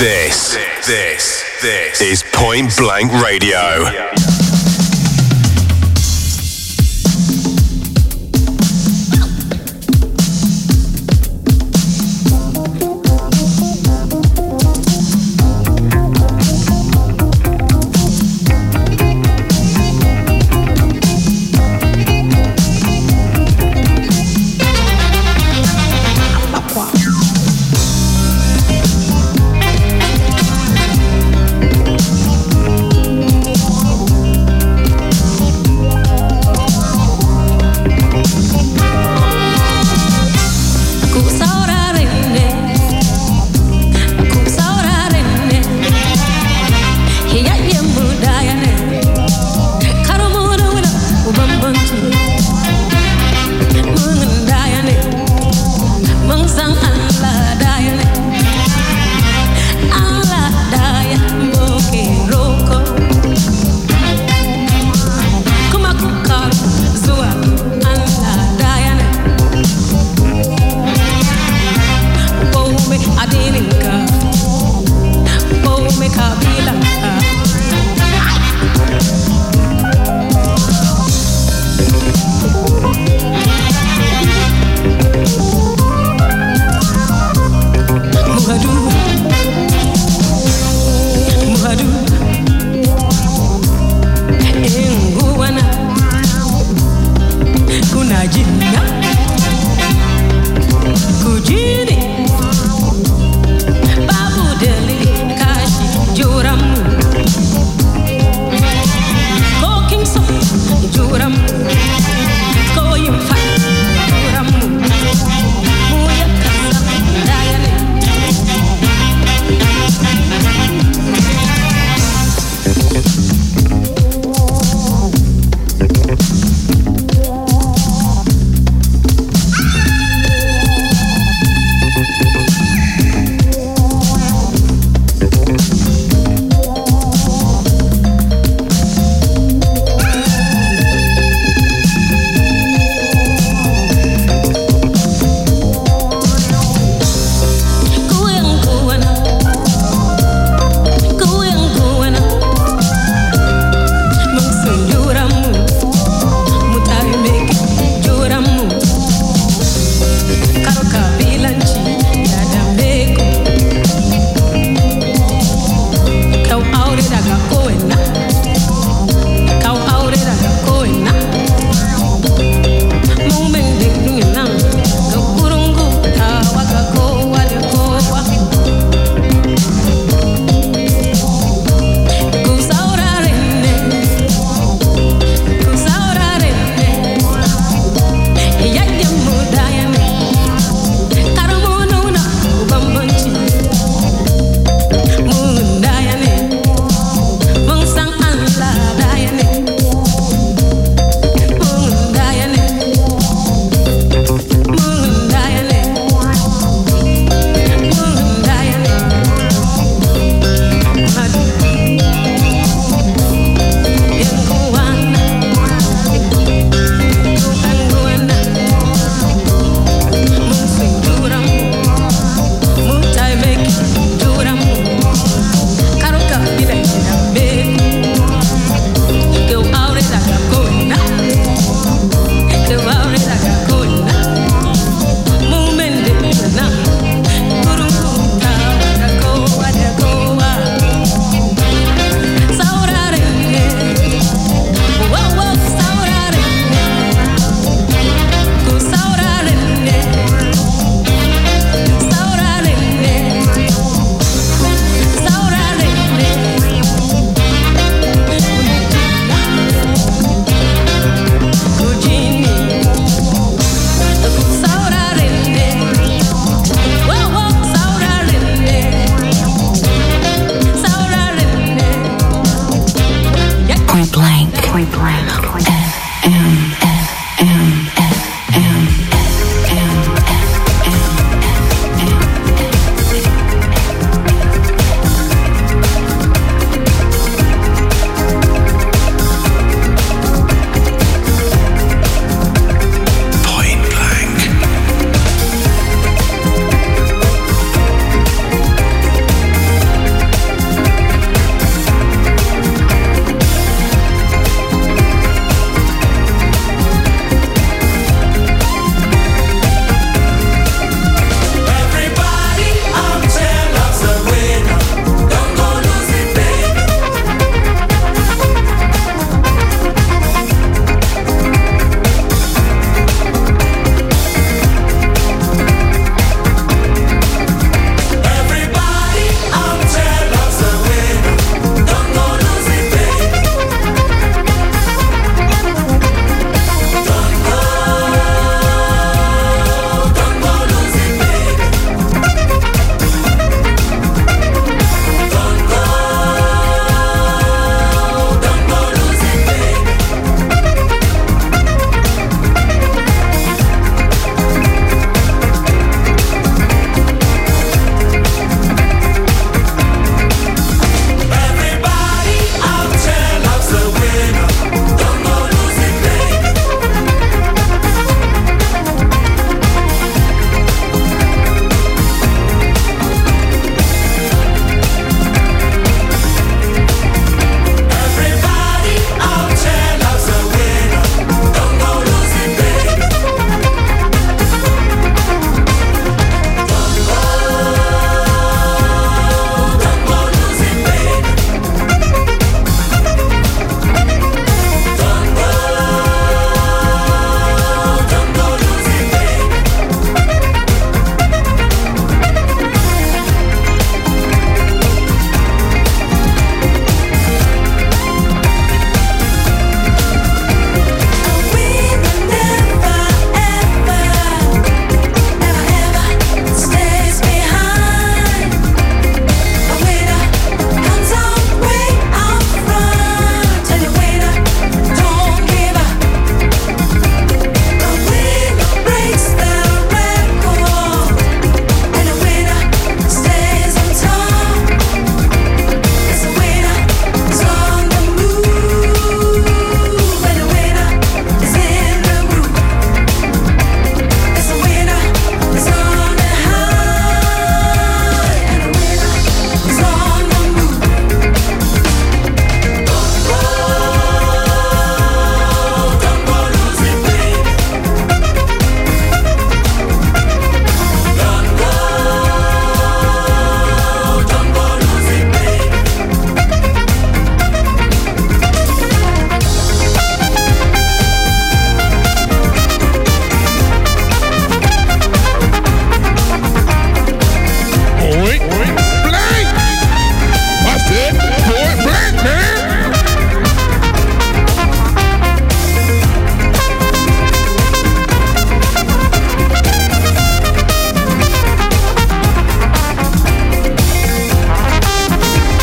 This, this, this is Point Blank Radio.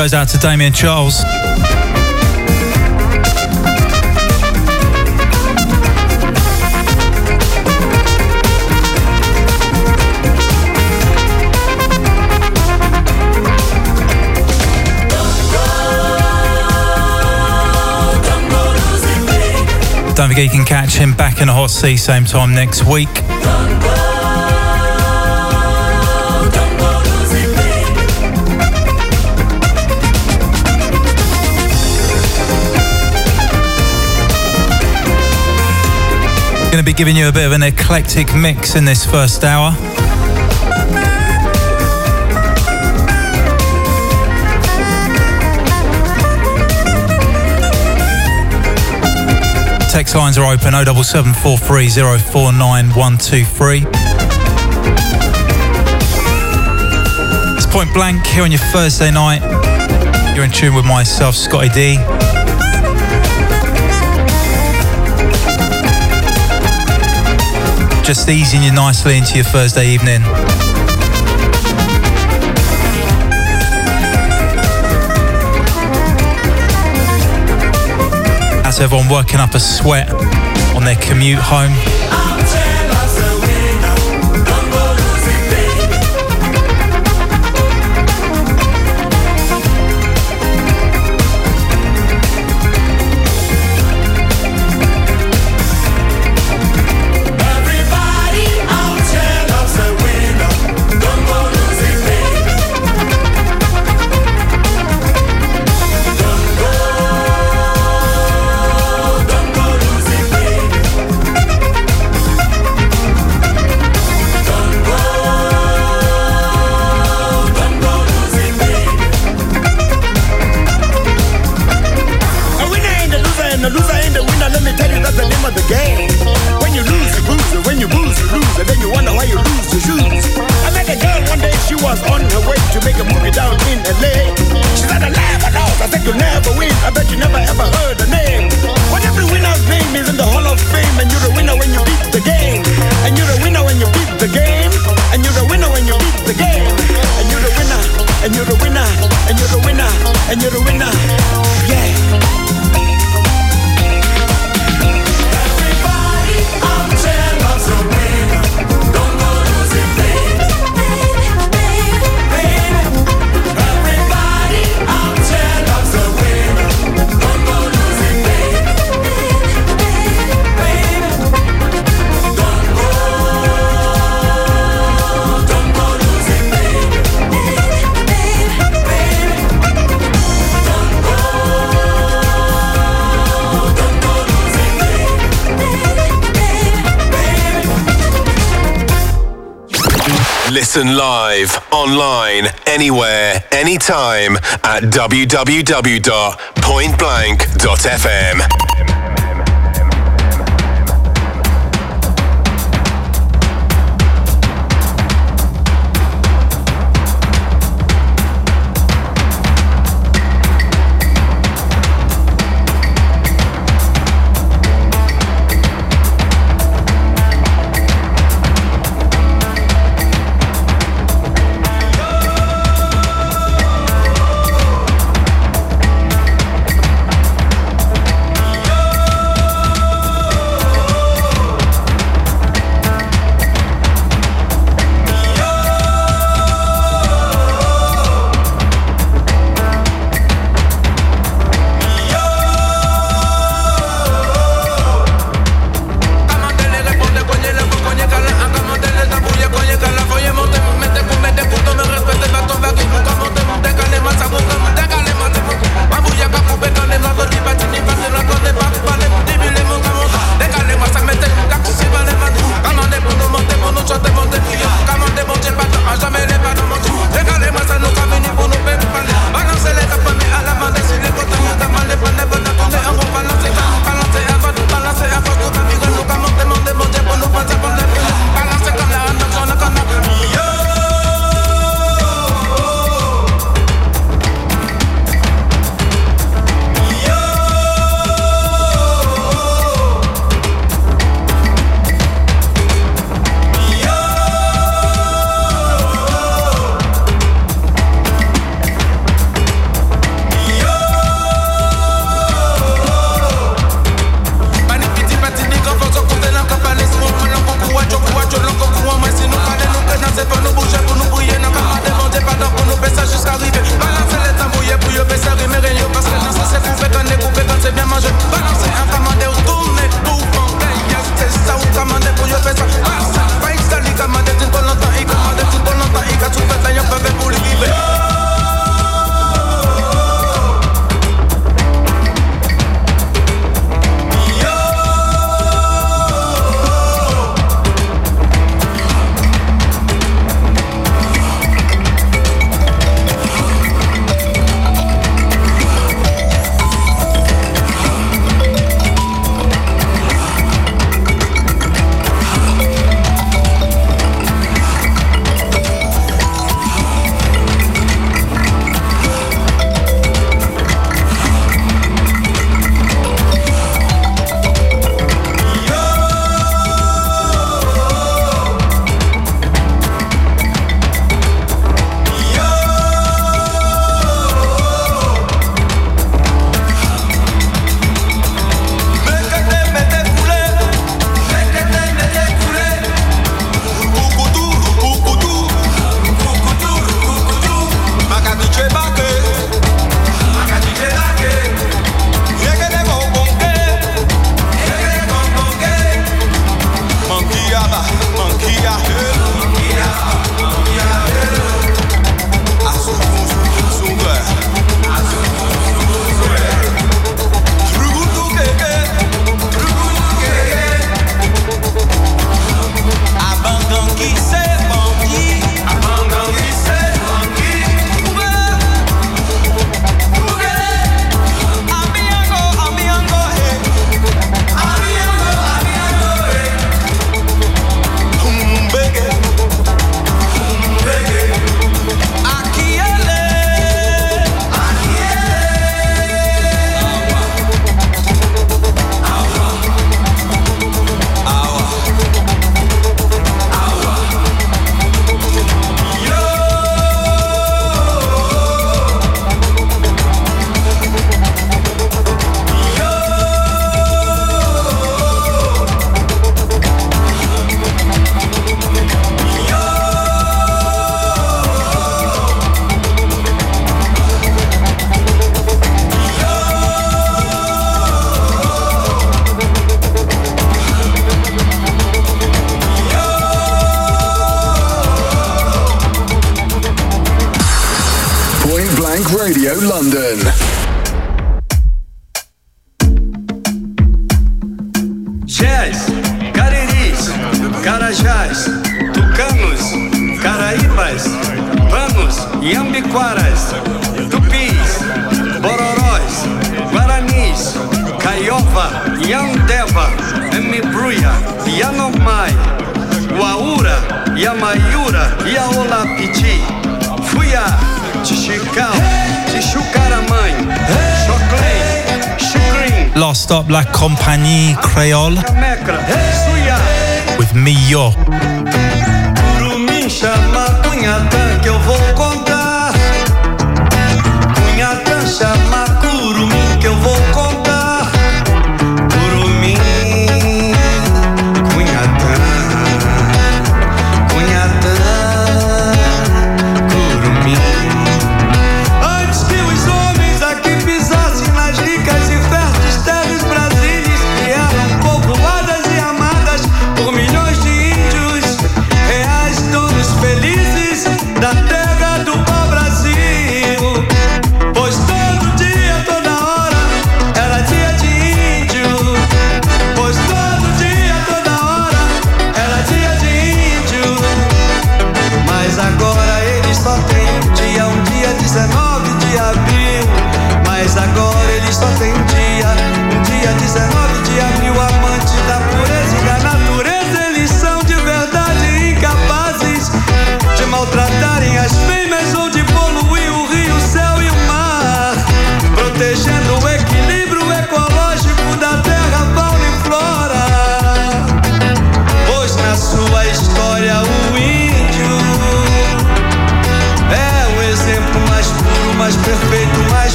Goes out to Damien Charles. Don't forget you can catch him back in the hot seat same time next week. Going to be giving you a bit of an eclectic mix in this first hour. Text lines are open 07743049123. It's point blank here on your Thursday night. You're in tune with myself, Scottie D. Just easing you nicely into your Thursday evening. As everyone working up a sweat on their commute home. and you're the winner. Listen live, online, anywhere, anytime at www.pointblank.fm.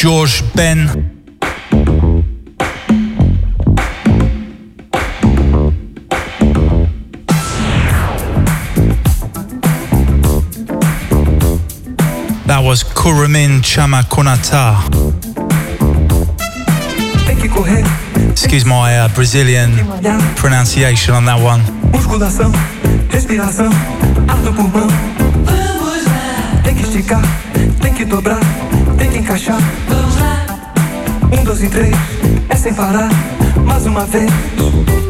Jorge Ben. That was Kuramin Chamakonata. Excuse my uh, Brazilian pronunciation on that one. Respiração, ar do pulmão. Tem que esticar, tem que dobrar. Tem que encaixar. Vamos lá. Um, dois e três, é sem parar. Mais uma vez.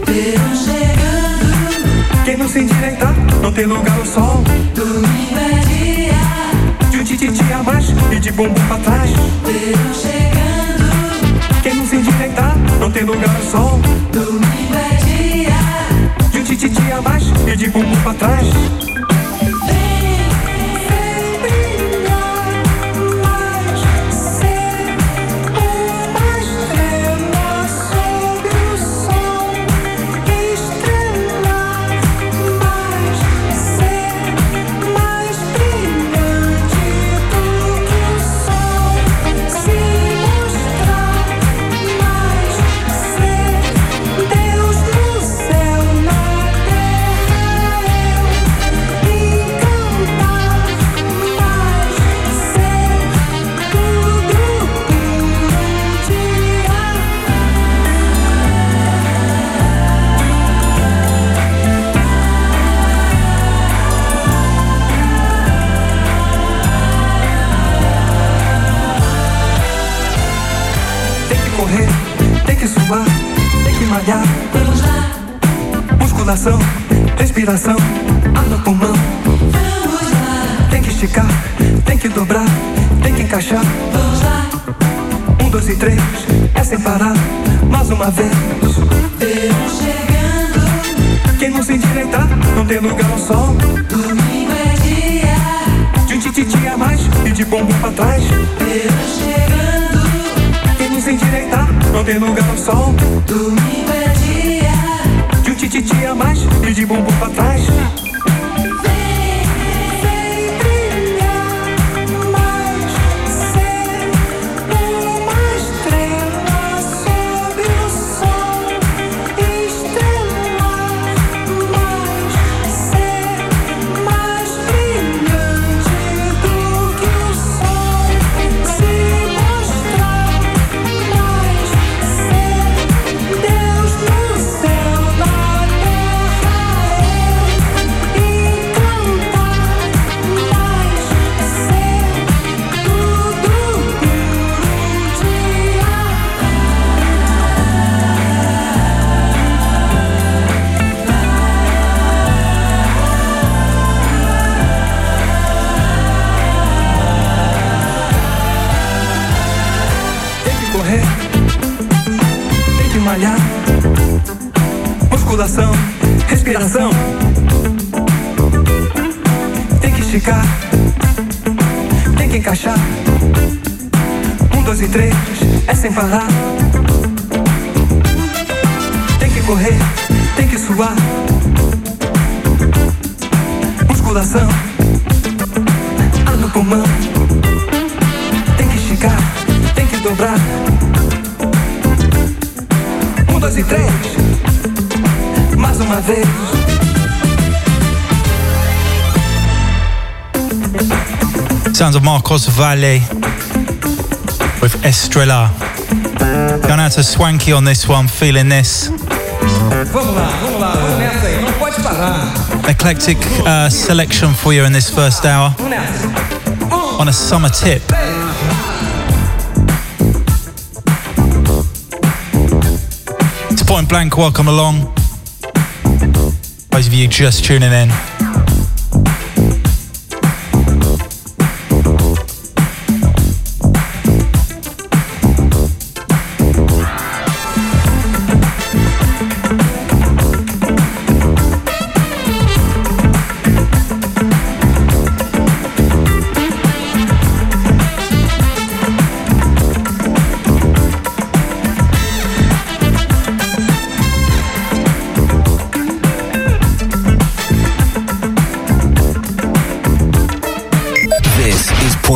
Verão chegando. Quem não se endireitar, não tem lugar o sol. Domingo é dia. De um tititi a mais e de bumbum pra trás. Verão chegando. Quem não se endireitar, não tem lugar o sol. Domingo é dia. De um tititi a mais e de bumbum pra trás. Respiração, ar no pulmão. vamos lá, Tem que esticar, tem que dobrar, tem que encaixar. vamos lá. Um, dois e três, é sem parar. Mais uma vez. Verão chegando, Quem não se endireitar, não tem lugar ao sol. domingo é dia. De um tititi a mais e de bumbum pra trás. Verão chegando, Quem não se endireitar, não tem lugar ao sol. domingo é dia. De um tititi a mais e de bumbum pra trás. Sem parar. Tem que correr, tem que suar. Musculação, ar no pulmão. Tem que esticar, tem que dobrar. Um, dois e três. Mais uma vez. Sounds of Marcos Valle with Estrella. Going out to Swanky on this one, feeling this. Eclectic uh, selection for you in this first hour on a summer tip. It's point blank, welcome along. Those of you just tuning in.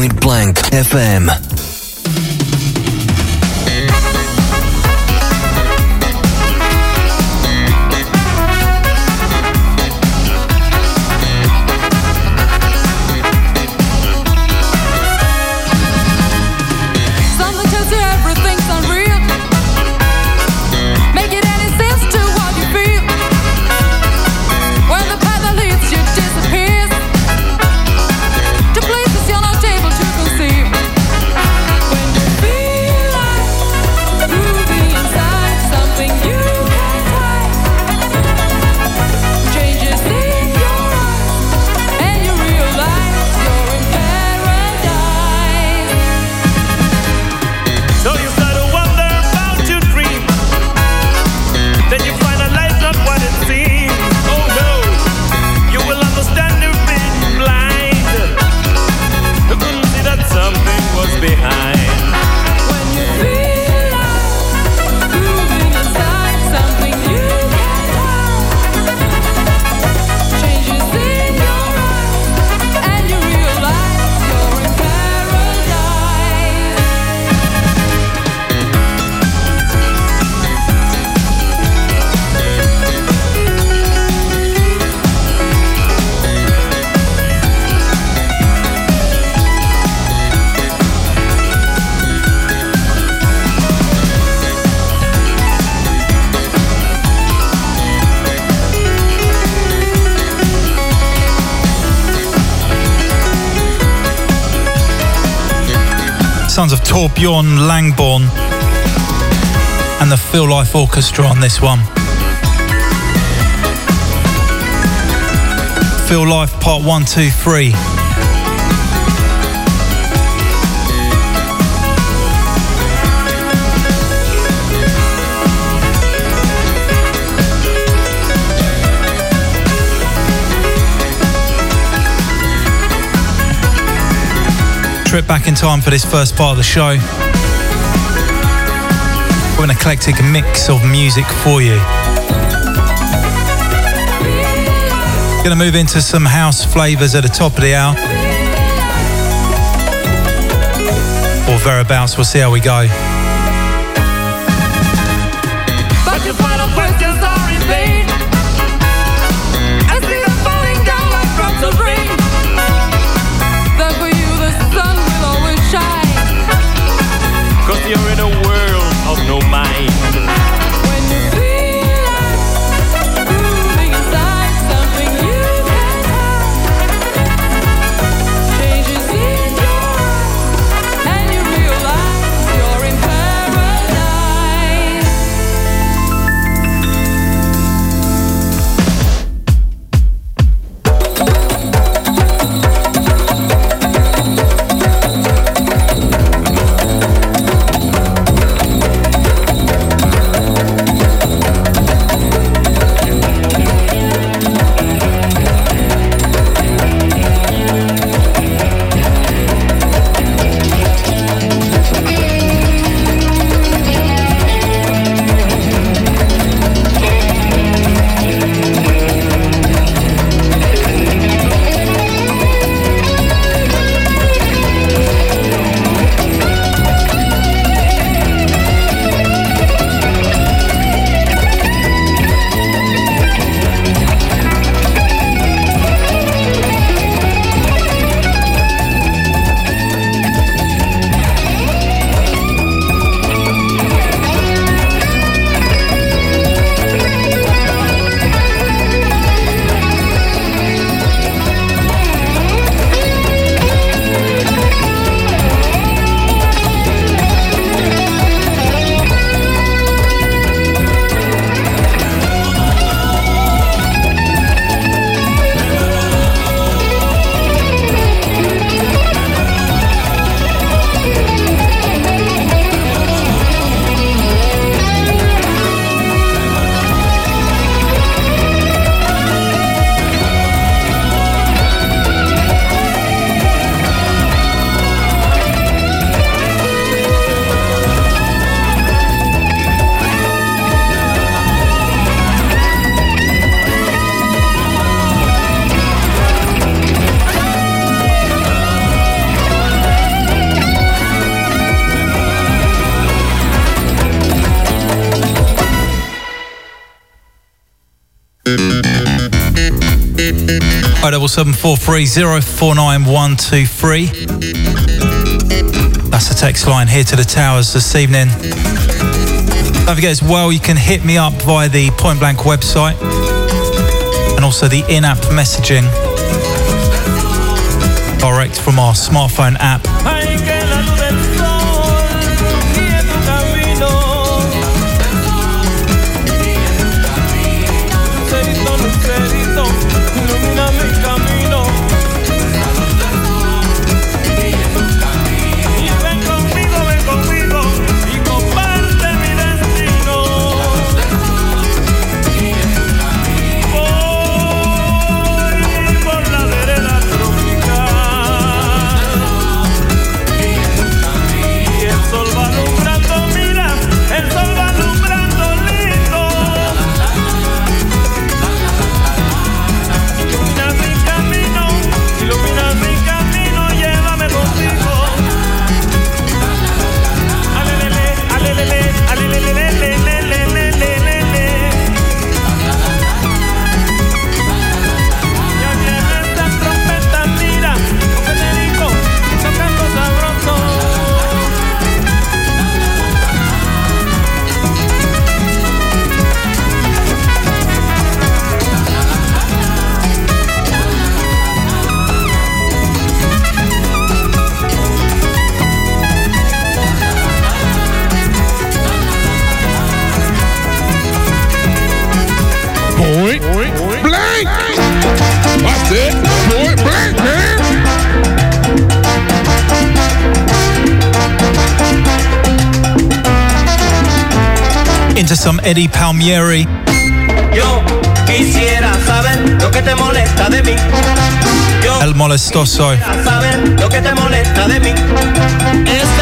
Point Blank FM. Of Langborn and the Feel Life Orchestra on this one. Feel Life Part 1, 2, 3. Trip back in time for this first part of the show. With an eclectic mix of music for you. Gonna move into some house flavours at the top of the hour. Or thereabouts, we'll see how we go. 07743 That's the text line here to the towers this evening. Don't forget as well, you can hit me up via the Point Blank website and also the in-app messaging direct from our smartphone app. into some Eddie Palmieri. Yo quisiera saber lo que te molesta de mí. Yo El molestoso. Quisiera Saber lo que te molesta de mí. Este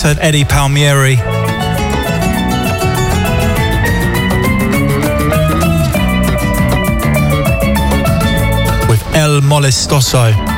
just heard Eddie Palmieri. With El Molestoso.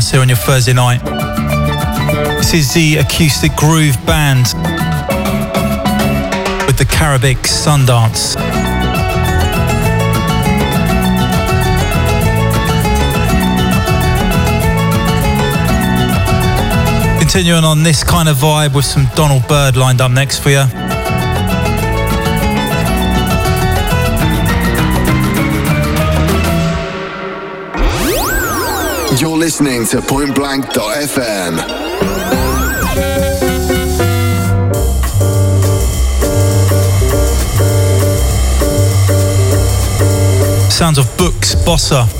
Nice here on your Thursday night. This is the Acoustic Groove Band with the Carabic Sundance. Continuing on this kind of vibe with some Donald Byrd lined up next for you. You're listening to pointblank.fm. Sounds of Books Bossa.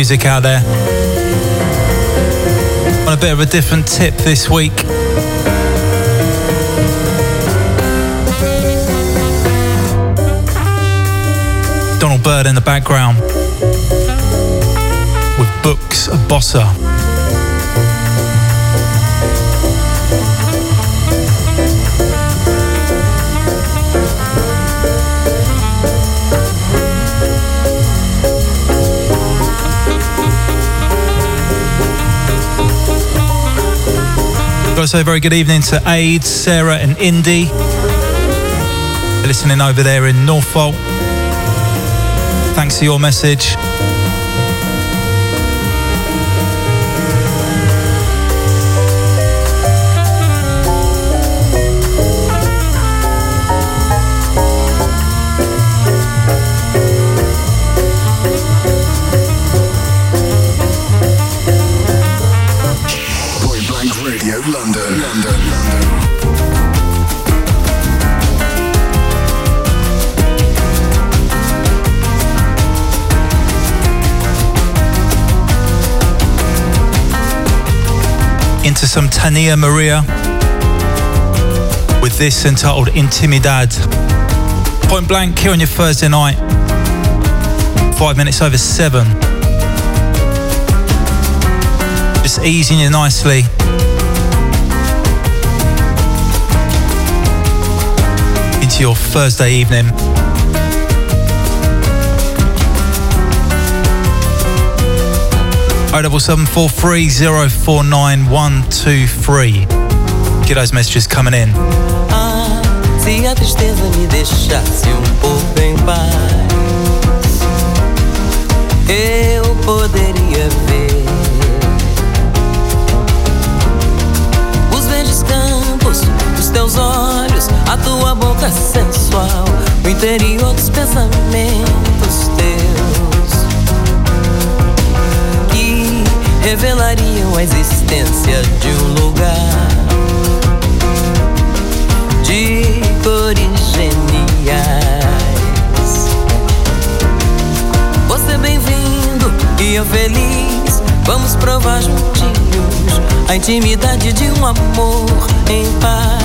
Music out there. On a bit of a different tip this week. Donald Byrd in the background with Books of Bossa. Got to say a very good evening to Aid, Sarah, and Indy. They're listening over there in Norfolk. Thanks for your message. Into some Tania Maria with this entitled Intimidad. Point blank here on your Thursday night. Five minutes over seven. Just easing you nicely. Into your Thursday evening. 07743049123. Get those messages coming in. Ah, se a tristeza me deixasse um pouco em paz, eu poderia ver os verdes campos, os teus olhos, a tua boca sensual, o interior dos pensamentos. Revelariam a existência de um lugar de cores geniais. Você bem-vindo e eu feliz. Vamos provar juntinhos a intimidade de um amor em paz.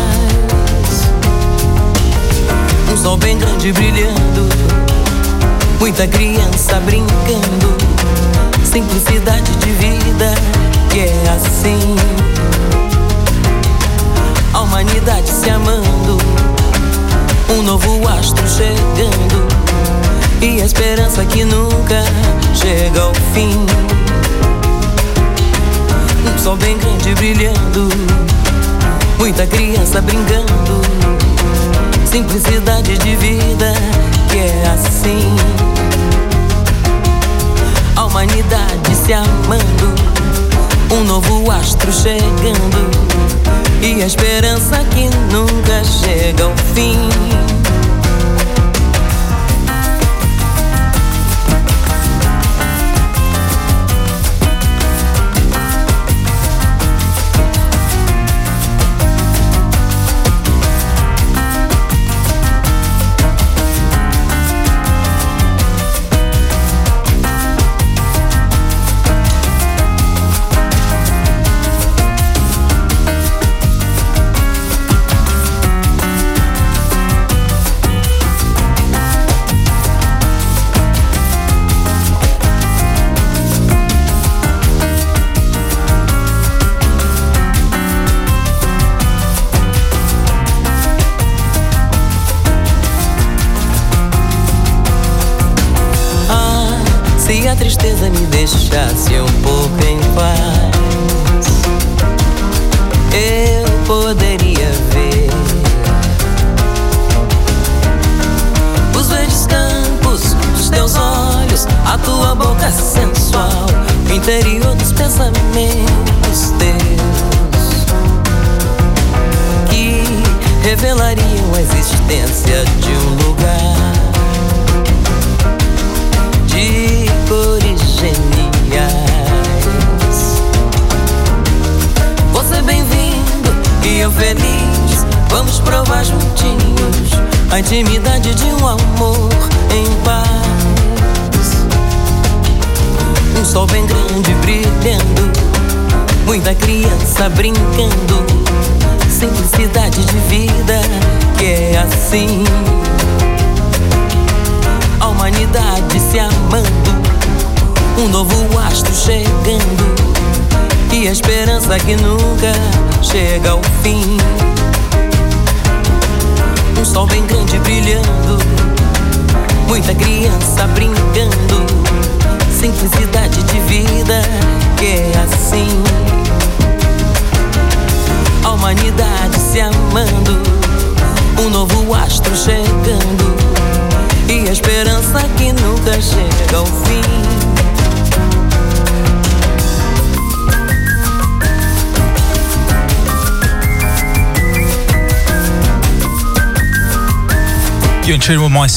Um sol bem grande brilhando, muita criança brincando. Simplicidade de vida que é assim a humanidade se amando, um novo astro chegando e a esperança que nunca chega ao fim. Um sol bem grande brilhando, muita criança brincando, simplicidade de vida que é assim. A humanidade se amando, um novo astro chegando e a esperança que nunca chega ao fim.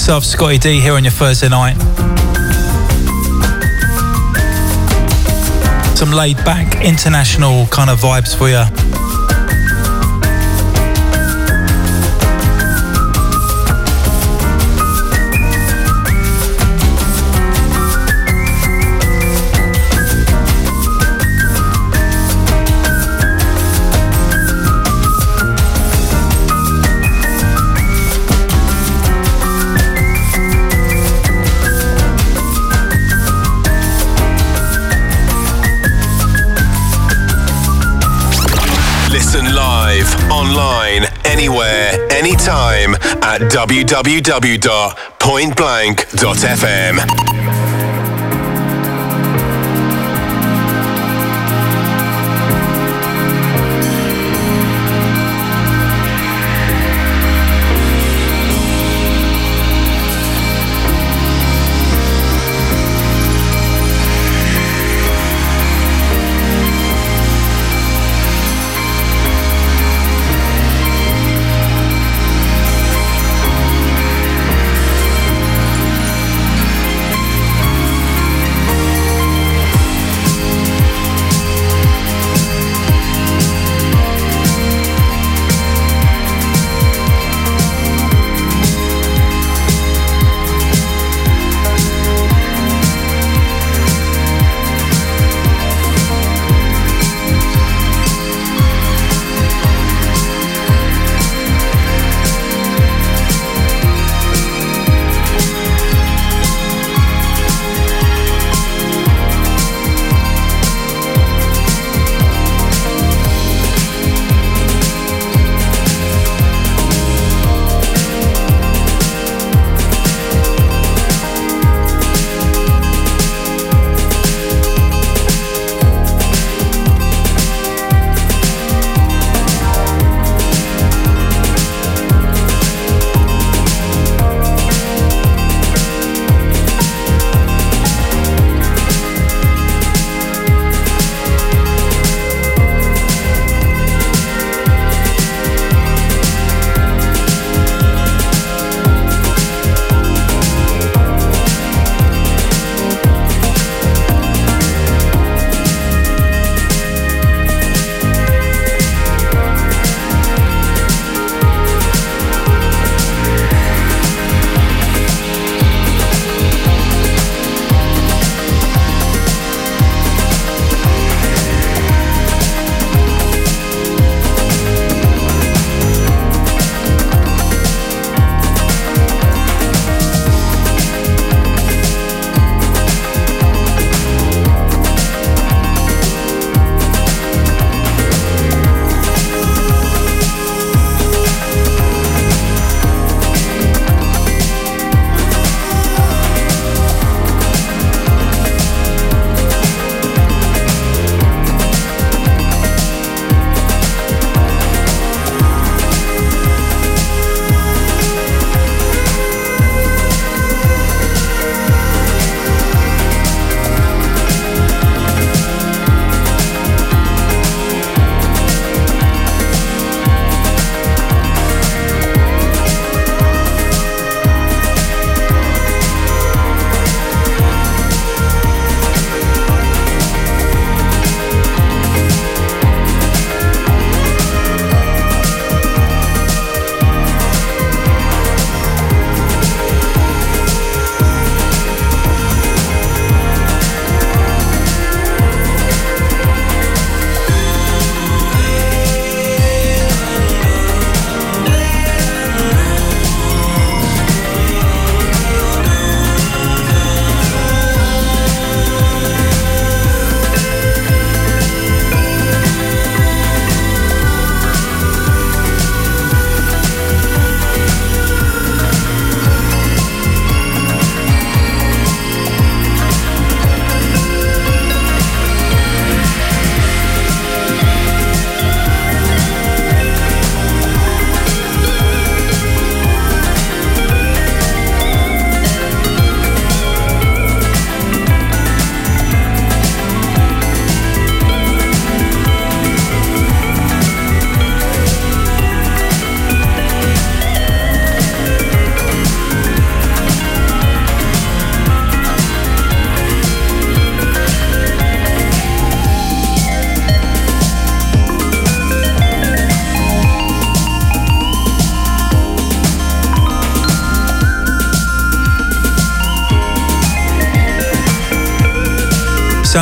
myself, Scottie D, here on your Thursday night. Some laid back international kind of vibes for you. anywhere, anytime at www.pointblank.fm.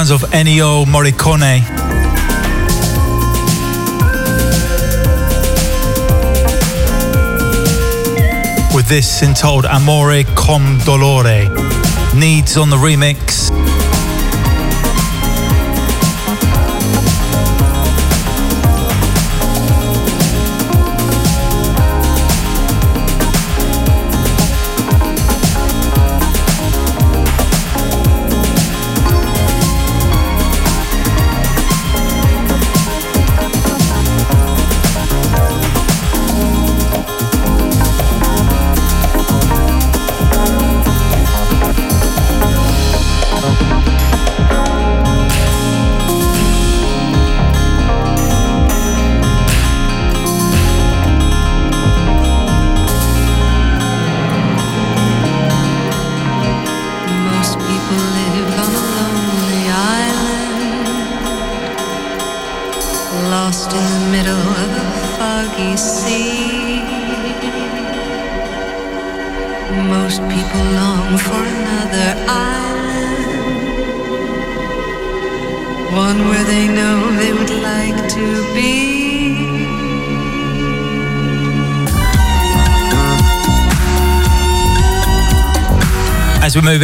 sounds of Ennio Morricone. With this entitled Amore Com' Dolore. Needs on the remix.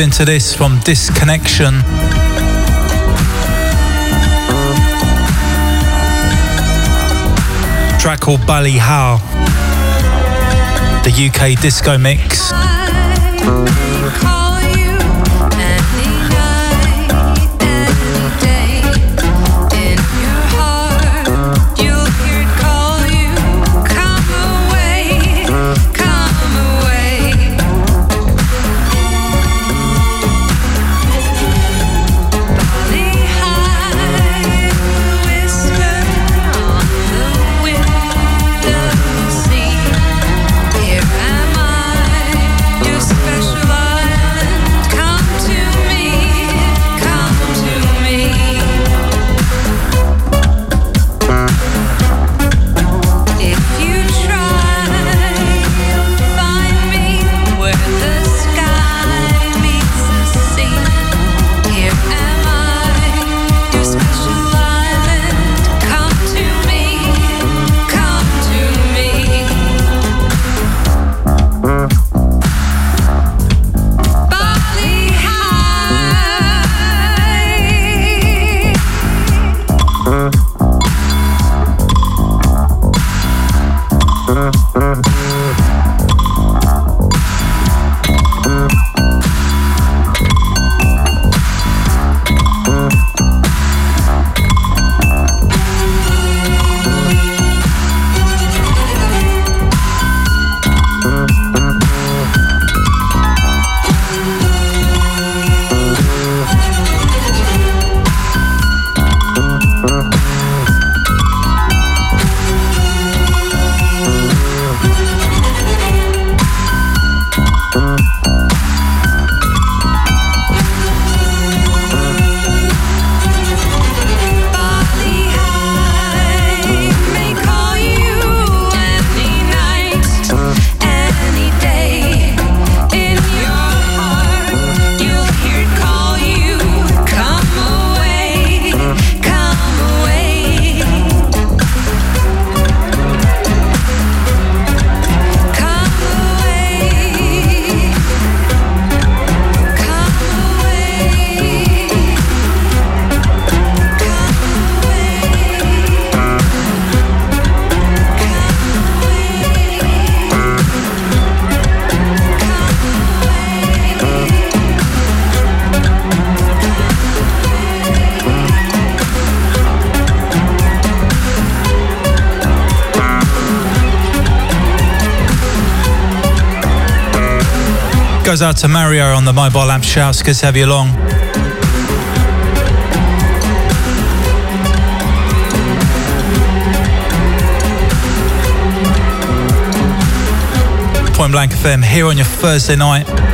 into this from Disconnection. Track called Ballyhow, the UK disco mix. goes out to Mario on the mobile amp shouts. Good to have you along. Point Blank FM here on your Thursday night.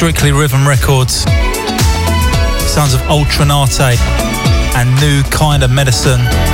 Strictly Rhythm Records. Sounds of Ultra Naté and New Kind of Medicine.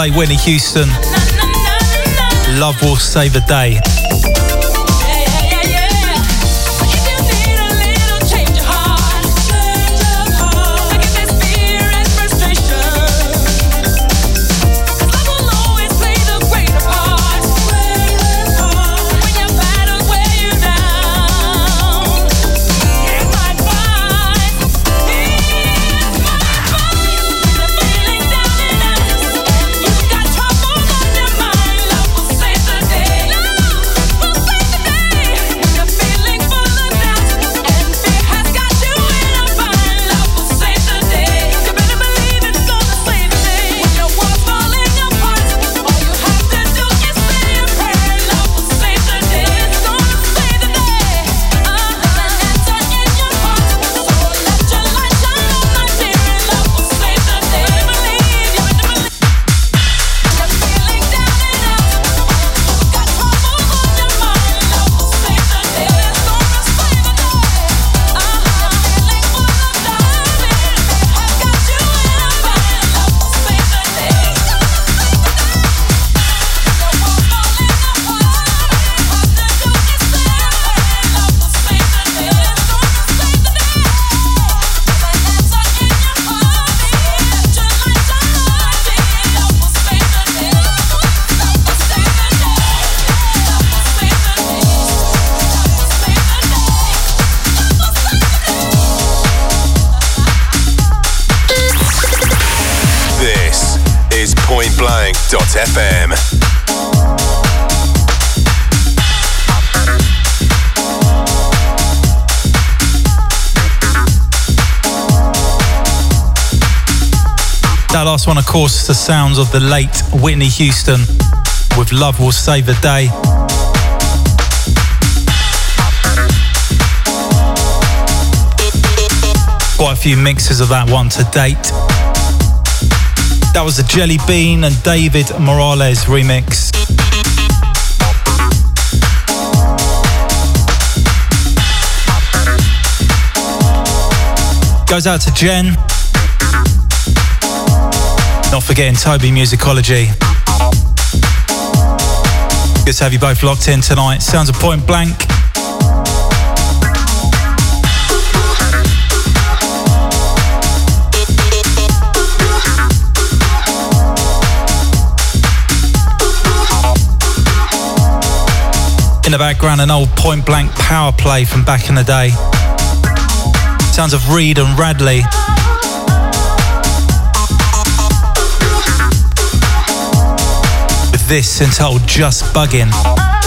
The late Whitney Houston. Love will save the day. Last one, of course, the sounds of the late Whitney Houston with Love Will Save the Day. Quite a few mixes of that one to date. That was the Jellybean and David Morales remix. Goes out to Jen. Not forgetting Toby Musicology. Good to have you both locked in tonight. Sounds of point blank. In the background, an old point blank power play from back in the day. Sounds of Reed and Radley. This entitled Just Bugging.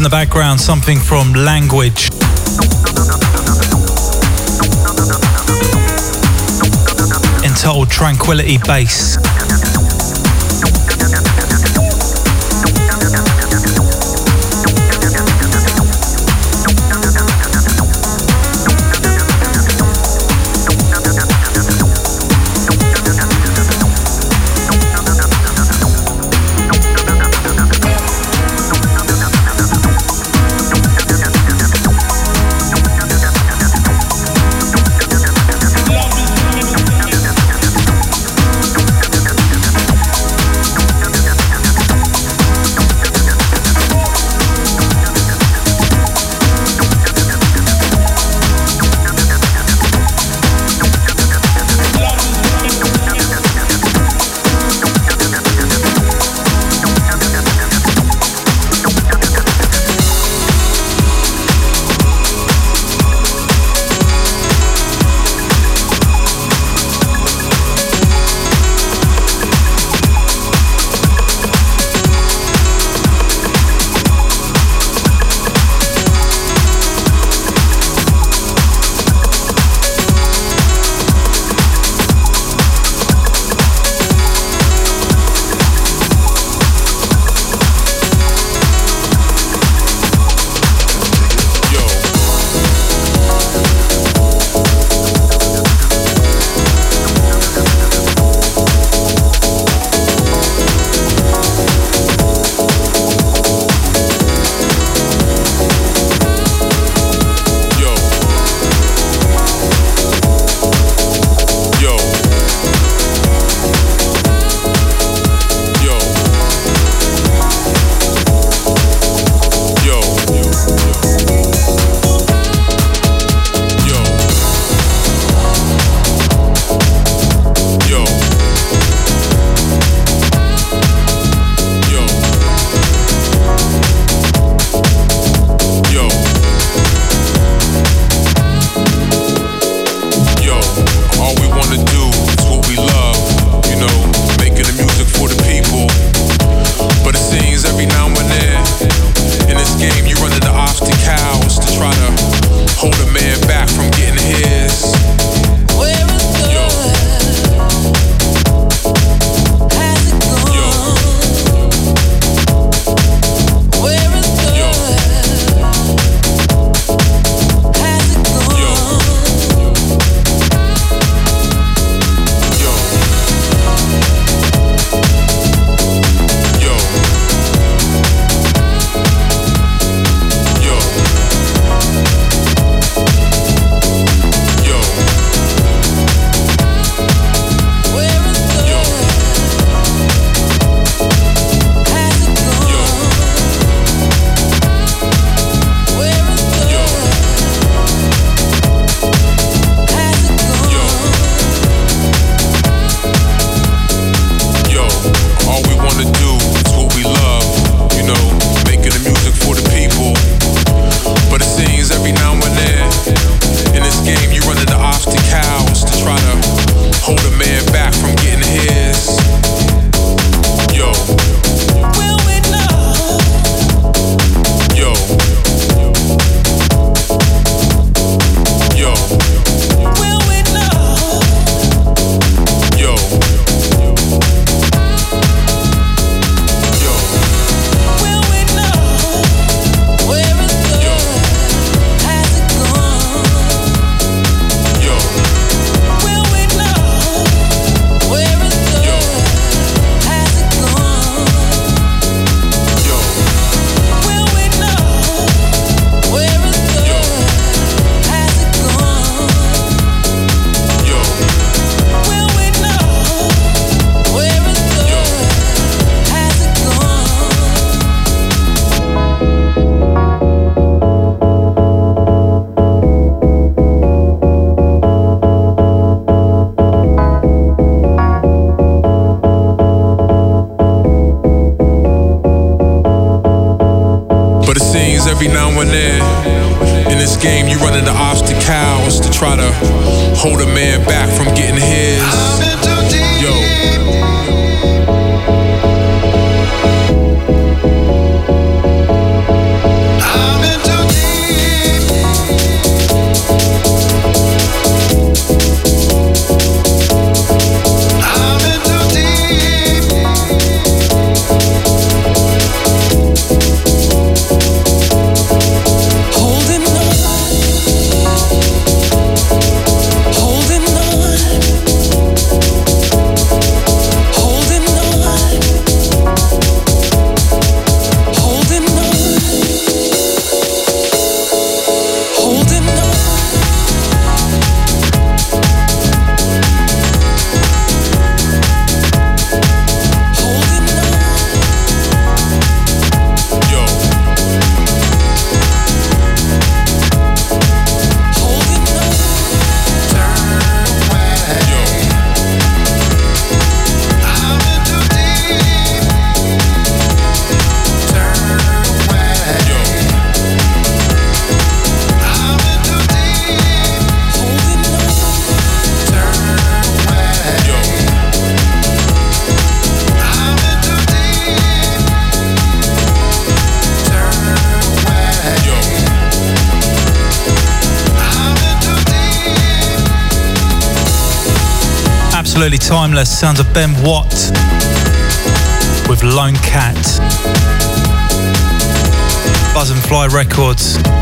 In the background, something from Language. Entitled Tranquility Base. Sounds of Ben Watt with Lone Cat. Buzzin' Fly Records.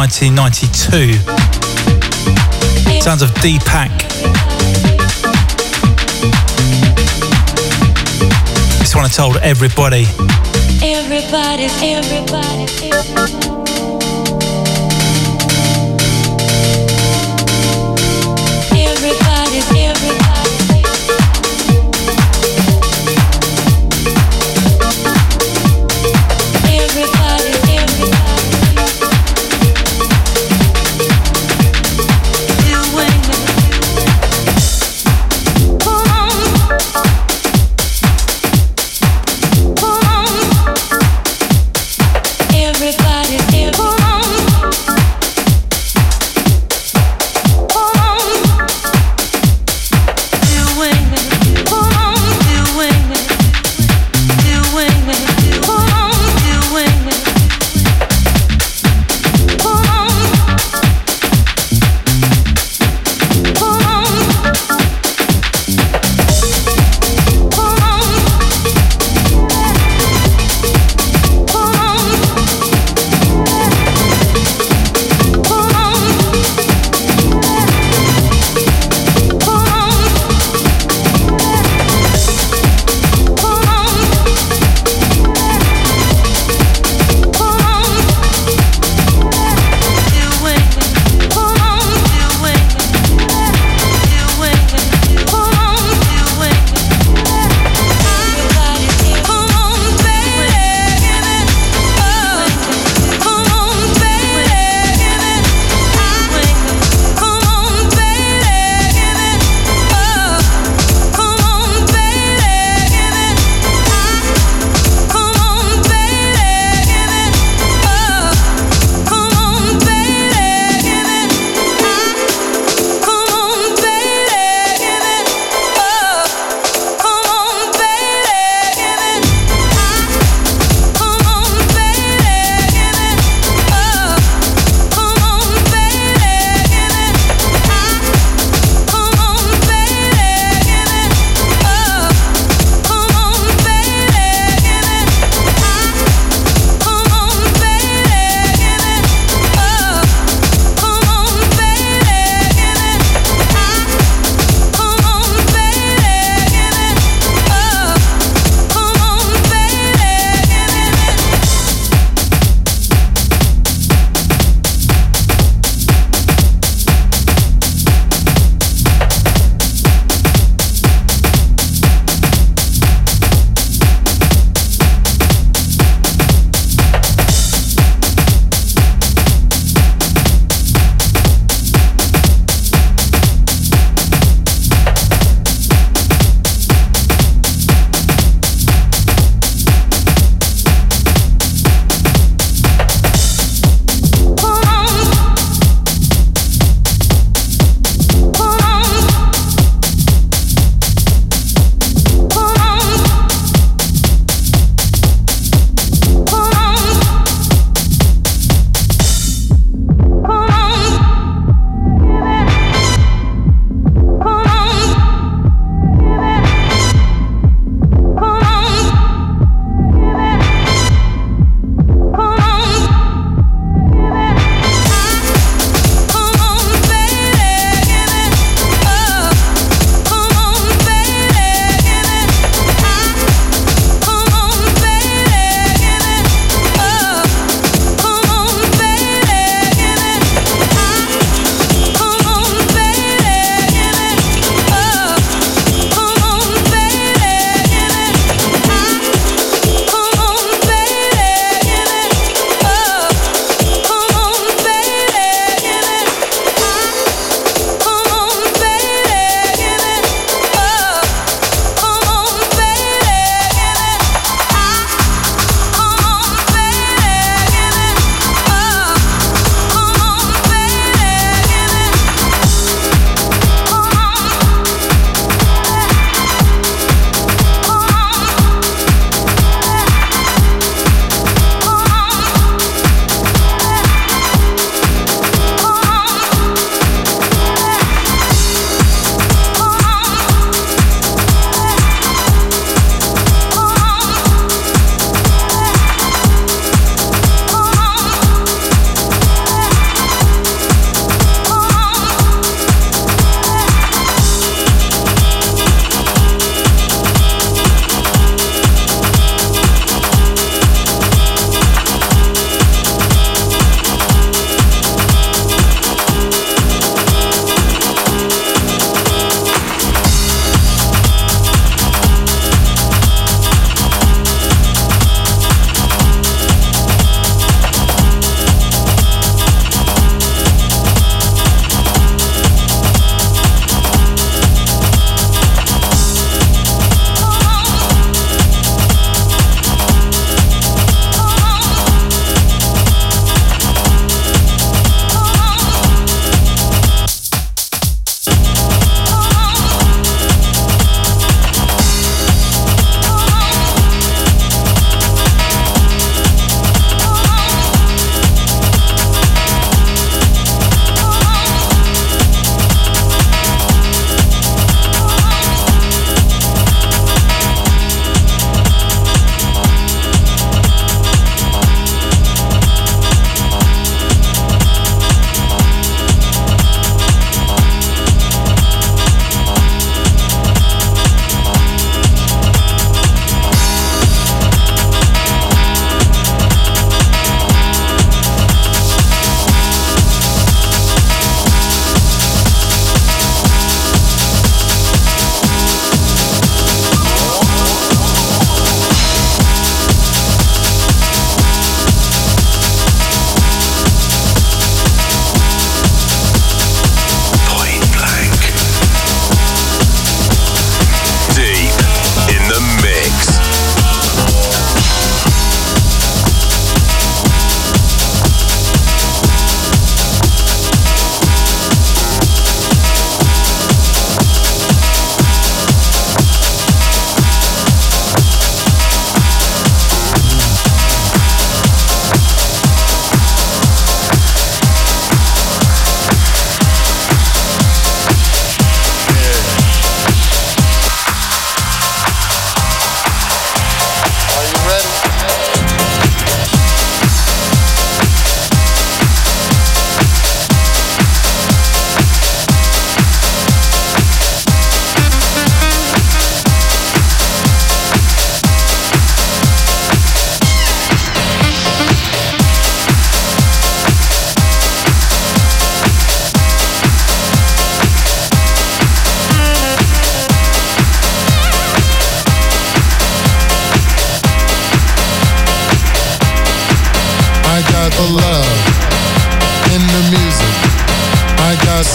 1992. Sounds of Deepak. This one I told everybody. Everybody's. Everybody's,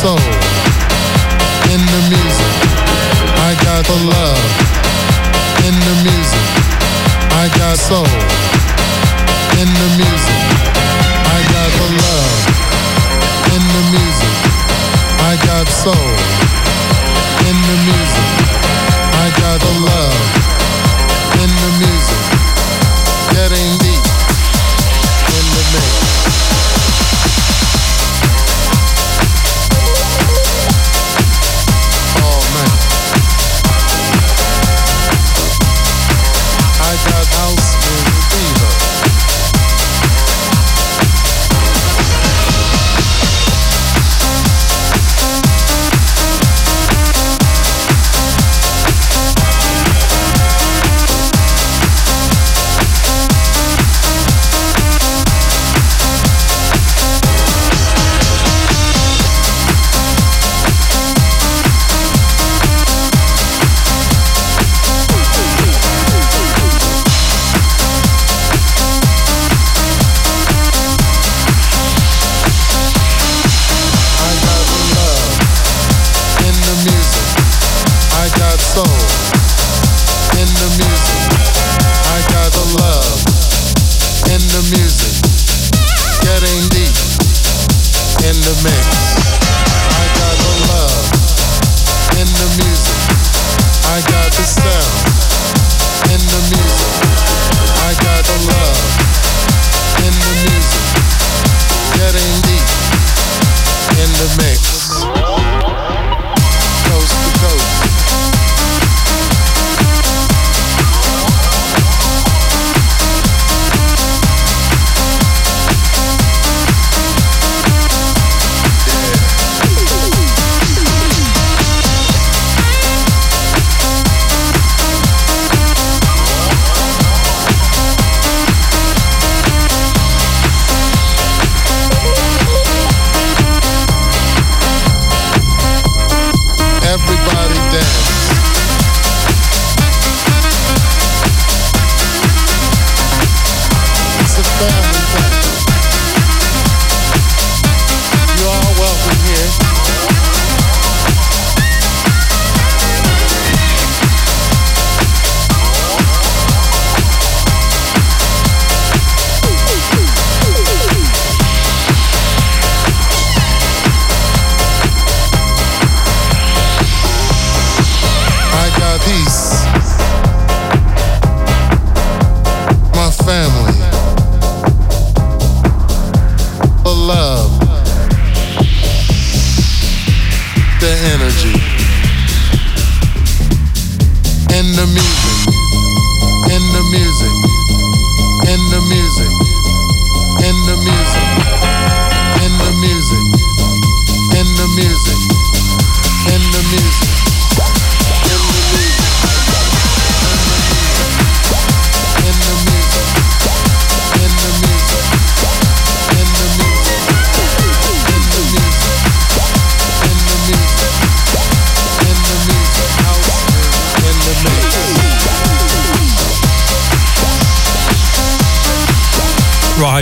soul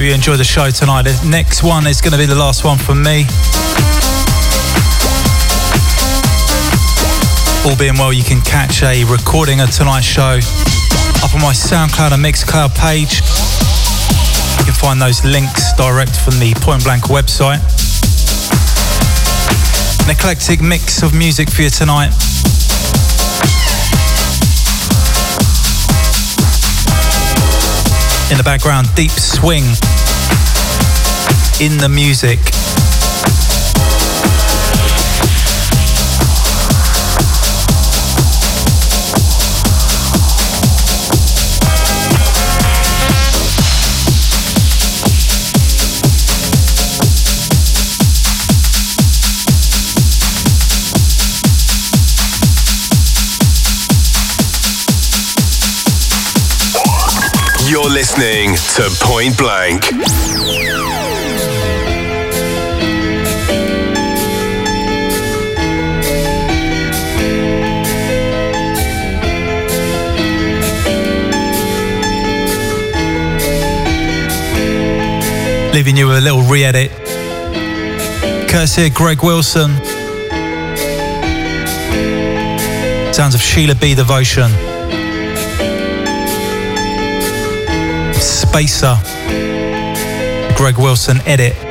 hope you enjoy the show tonight. The next one is going to be the last one from me. All being well, you can catch a recording of tonight's show up on my SoundCloud and Mixcloud page. You can find those links direct from the Point Blank website. An eclectic mix of music for you tonight. In the background, deep swing in the music. Listening to Point Blank. leaving you with a little re-edit. Courtesy of Greg Wilson. Sounds of Sheila B. Devotion. Spacer. Greg Wilson edit.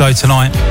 Show tonight.